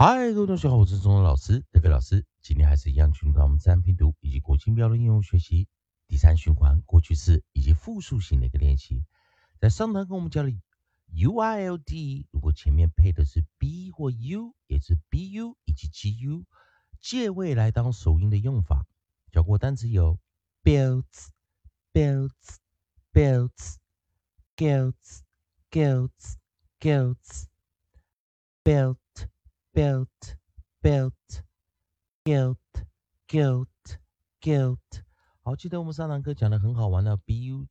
嗨，各位同学好，我是中文老师德飞老师。今天还是一样进入到我们自然拼读以及国际标的应用学习第三循环过去式以及复数型的一个练习。在上堂跟我们教了 U I L D，如果前面配的是 B 或 U，也是 B U 以及 G U，借位来当首音的用法。教过单词有 builds、builds、builds、guilds、guilds、guilds、built。Built, built, guilt, guilt, guilt。好，记得我们上堂课讲的很好玩的 bu,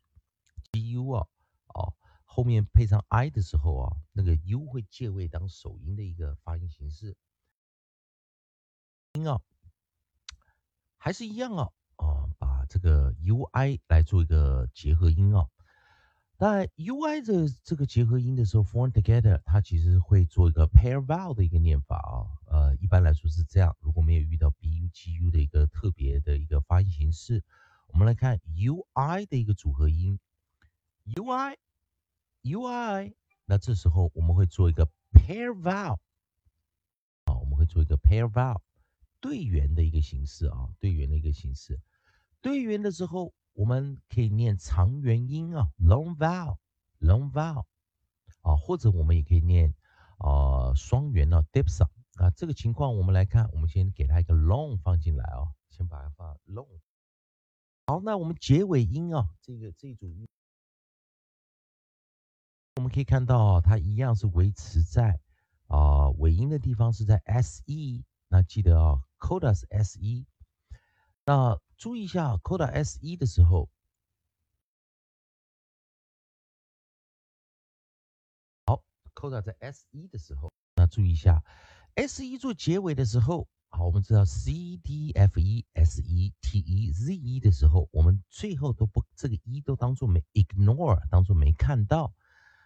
bu 啊，哦，后面配上 i 的时候啊，那个 u 会借位当首音的一个发音形式。音啊，还是一样啊，啊，把这个 ui 来做一个结合音啊。那 u i 的这个结合音的时候，form together，它其实会做一个 pair vowel 的一个念法啊。呃，一般来说是这样。如果没有遇到 b u g u 的一个特别的一个发音形式，我们来看 u i 的一个组合音 u i u i。那这时候我们会做一个 pair vowel 啊，我们会做一个 pair vowel 对元的一个形式啊，对元的一个形式。对元的时候。我们可以念长元音啊，long vowel，long vowel，啊，或者我们也可以念啊双元啊，dips 啊。这个情况我们来看，我们先给它一个 long 放进来啊，先把它放 long。好，那我们结尾音啊，这个这组音，我们可以看到它一样是维持在啊尾音的地方是在 se，那记得啊，coda 是 se，那。注意一下，coda s 一的时候，好，coda 在 s 一的时候，那注意一下，s 一做结尾的时候，好，我们知道 c d f e s e t e z 一的时候，我们最后都不这个一都当做没 ignore，当做没看到。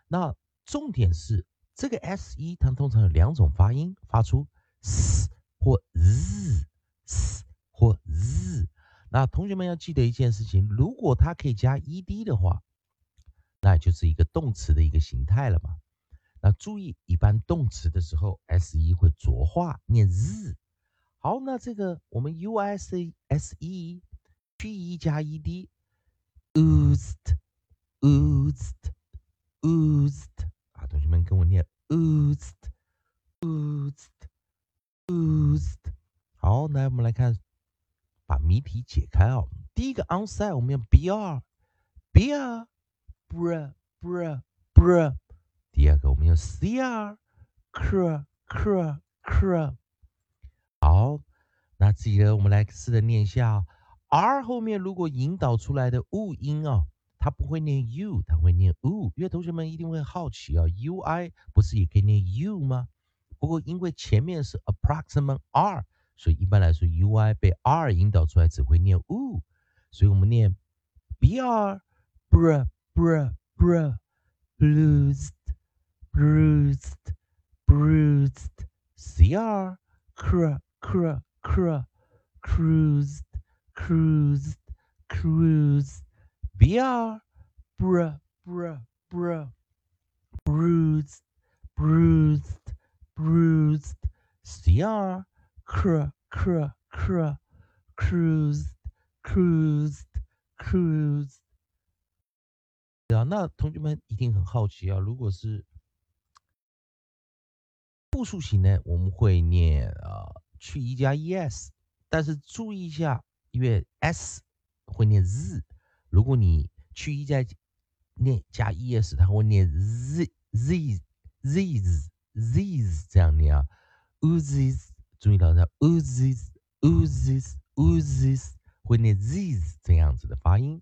那重点是这个 s 一，它通常有两种发音，发出 s 或 z，s 或 z。那同学们要记得一件事情，如果它可以加 ed 的话，那就是一个动词的一个形态了嘛。那注意，一般动词的时候，se 会浊化，念 z。好，那这个我们 use se 去 e 加 ed，oozed，oozed，oozed 啊，同学们跟我念 oozed，oozed，oozed。好，来我们来看。谜题解开啊！第一个 onside 我们用 br，br，br，br。第二个我们用 cr，cr，cr，cr。好，那记得我们来试着念一下 r 后面如果引导出来的 u 音啊，它不会念 u，它会念 u。因为同学们一定会好奇啊，ui 不是也可以念 u 吗？不过因为前面是 approximate r。所以一般来说，u i 被 r 引导出来只会念 u，所以我们念 b r br br br bruised bruised bruised c r cr cr cr cruised cruised cruised b r br br br bruised bruised bruised c r cr cr cr cruised cruised cruised 啊，那同学们一定很好奇啊，如果是复数型呢，我们会念啊去一加 es，但是注意一下，因为 s 会念 z，如果你去一加念加 es，它会念 z z z z 这样念啊，oozes。注意到它 oozes oozes oozes 会念 z's 这样子的发音。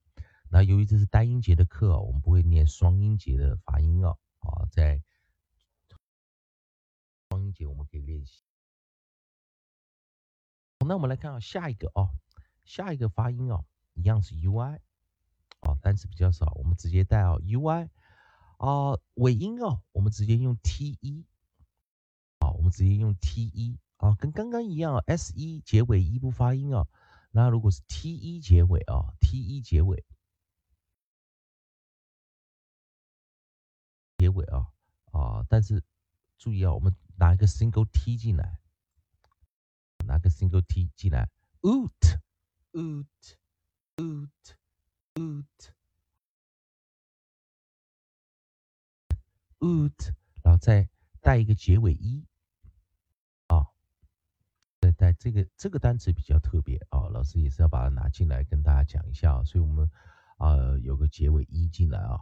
那由于这是单音节的课，我们不会念双音节的发音哦。啊，在双音节我们可以练习。那我们来看下一个哦，下一个发音哦，一样是 ui 哦，单词比较少，我们直接带哦 ui 啊尾音哦，我们直接用 te 好，我们直接用 te。啊，跟刚刚一样，s 一结尾一不发音啊。那如果是 t 一结尾啊，t 一结尾，结尾啊啊，但是注意啊，我们拿一个 single t 进来拿个 single t 进来，oot，oot，oot，oot，然后再带一个结尾一。再带这个这个单词比较特别啊，老师也是要把它拿进来跟大家讲一下，所以我们啊有个结尾一进来啊，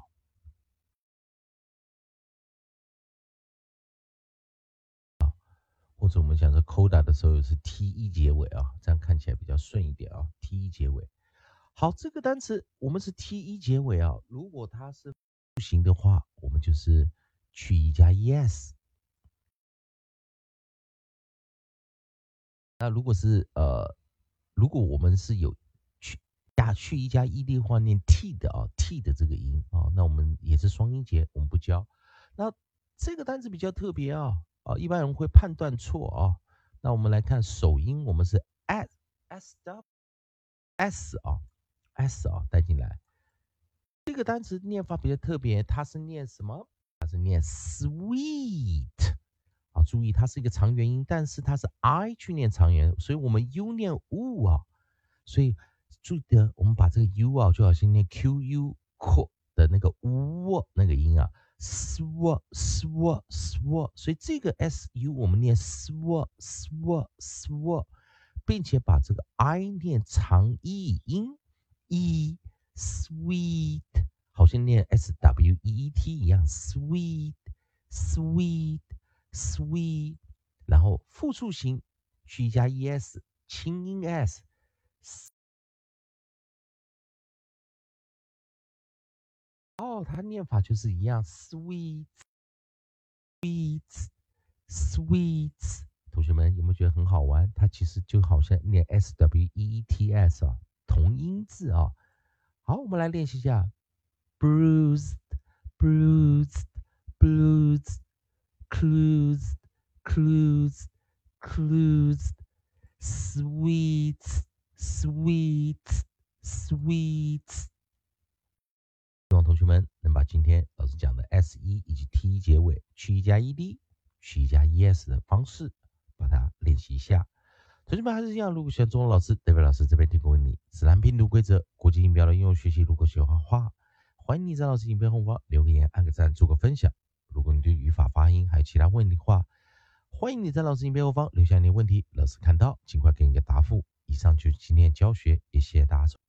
啊，或者我们讲说 coda 的时候是 t e 结尾啊，这样看起来比较顺一点啊，t e 结尾。好，这个单词我们是 t e 结尾啊，如果它是不行的话，我们就是去一加 yes。那如果是呃，如果我们是有去加去一加 e d 的话，念 t 的啊，t 的这个音啊，那我们也是双音节，我们不教。那这个单词比较特别啊，啊，一般人会判断错啊。那我们来看首音，我们是 s s w s 啊 s 啊带进来。这个单词念法比较特别，它是念什么？它是念 sweet。注意，它是一个长元音，但是它是 i 去念长元，所以我们 u 念 u 啊，所以注得我们把这个 u 啊，就好像念 q u 扩的那个 u 那个音啊，sw sw sw，所以这个 s u 我们念 sw sw sw，并且把这个 i 念长 e 音 e sweet，好像念 s w e e t 一样，sweet sweet。sweet，然后复数形去加 es，轻音 s。哦，它念法就是一样，sweet，sweet，sweet。同学们有没有觉得很好玩？它其实就好像念 s w e e t s 啊，同音字啊。好，我们来练习一下，bruised，bruised，bruised。Closed, closed, clues, sweet, sweet, sweet。希望同学们能把今天老师讲的 s 一以及 t 结尾去一加 ed 去一加 es 的方式，把它练习一下。同学们还是一样，如果喜欢中文老师，代表老师这边提供给你自然拼读规则、国际音标的应用学习。如果喜欢画画，欢迎你在老师影片后方留个言、按个赞、做个分享。如果你对语法、发音还有其他问题的话，欢迎你在老师您背后方留下你的问题，老师看到尽快给你个答复。以上就是今天的教学，也谢谢大家。